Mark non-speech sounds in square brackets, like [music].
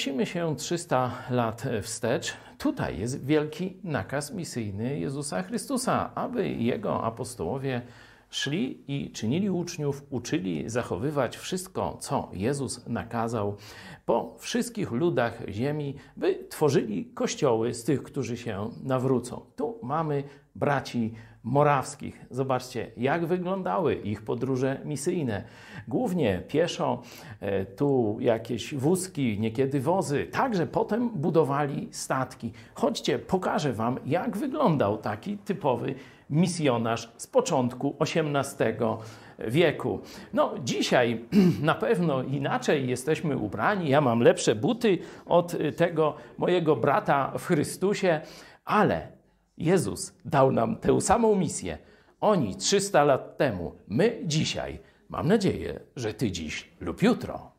Przenosimy się 300 lat wstecz. Tutaj jest wielki nakaz misyjny Jezusa Chrystusa, aby jego apostołowie szli i czynili uczniów, uczyli zachowywać wszystko, co Jezus nakazał po wszystkich ludach ziemi, by tworzyli kościoły z tych, którzy się nawrócą. Tu mamy braci morawskich. Zobaczcie, jak wyglądały ich podróże misyjne. Głównie pieszo, e, tu jakieś wózki, niekiedy wozy. Także potem budowali statki. Chodźcie, pokażę Wam, jak wyglądał taki typowy misjonarz z początku XVIII wieku. No, dzisiaj [clears throat] na pewno inaczej jesteśmy ubrani. Ja mam lepsze buty od tego mojego brata w Chrystusie, ale Jezus dał nam tę samą misję. Oni 300 lat temu, my dzisiaj. Mam nadzieję, że Ty dziś lub jutro.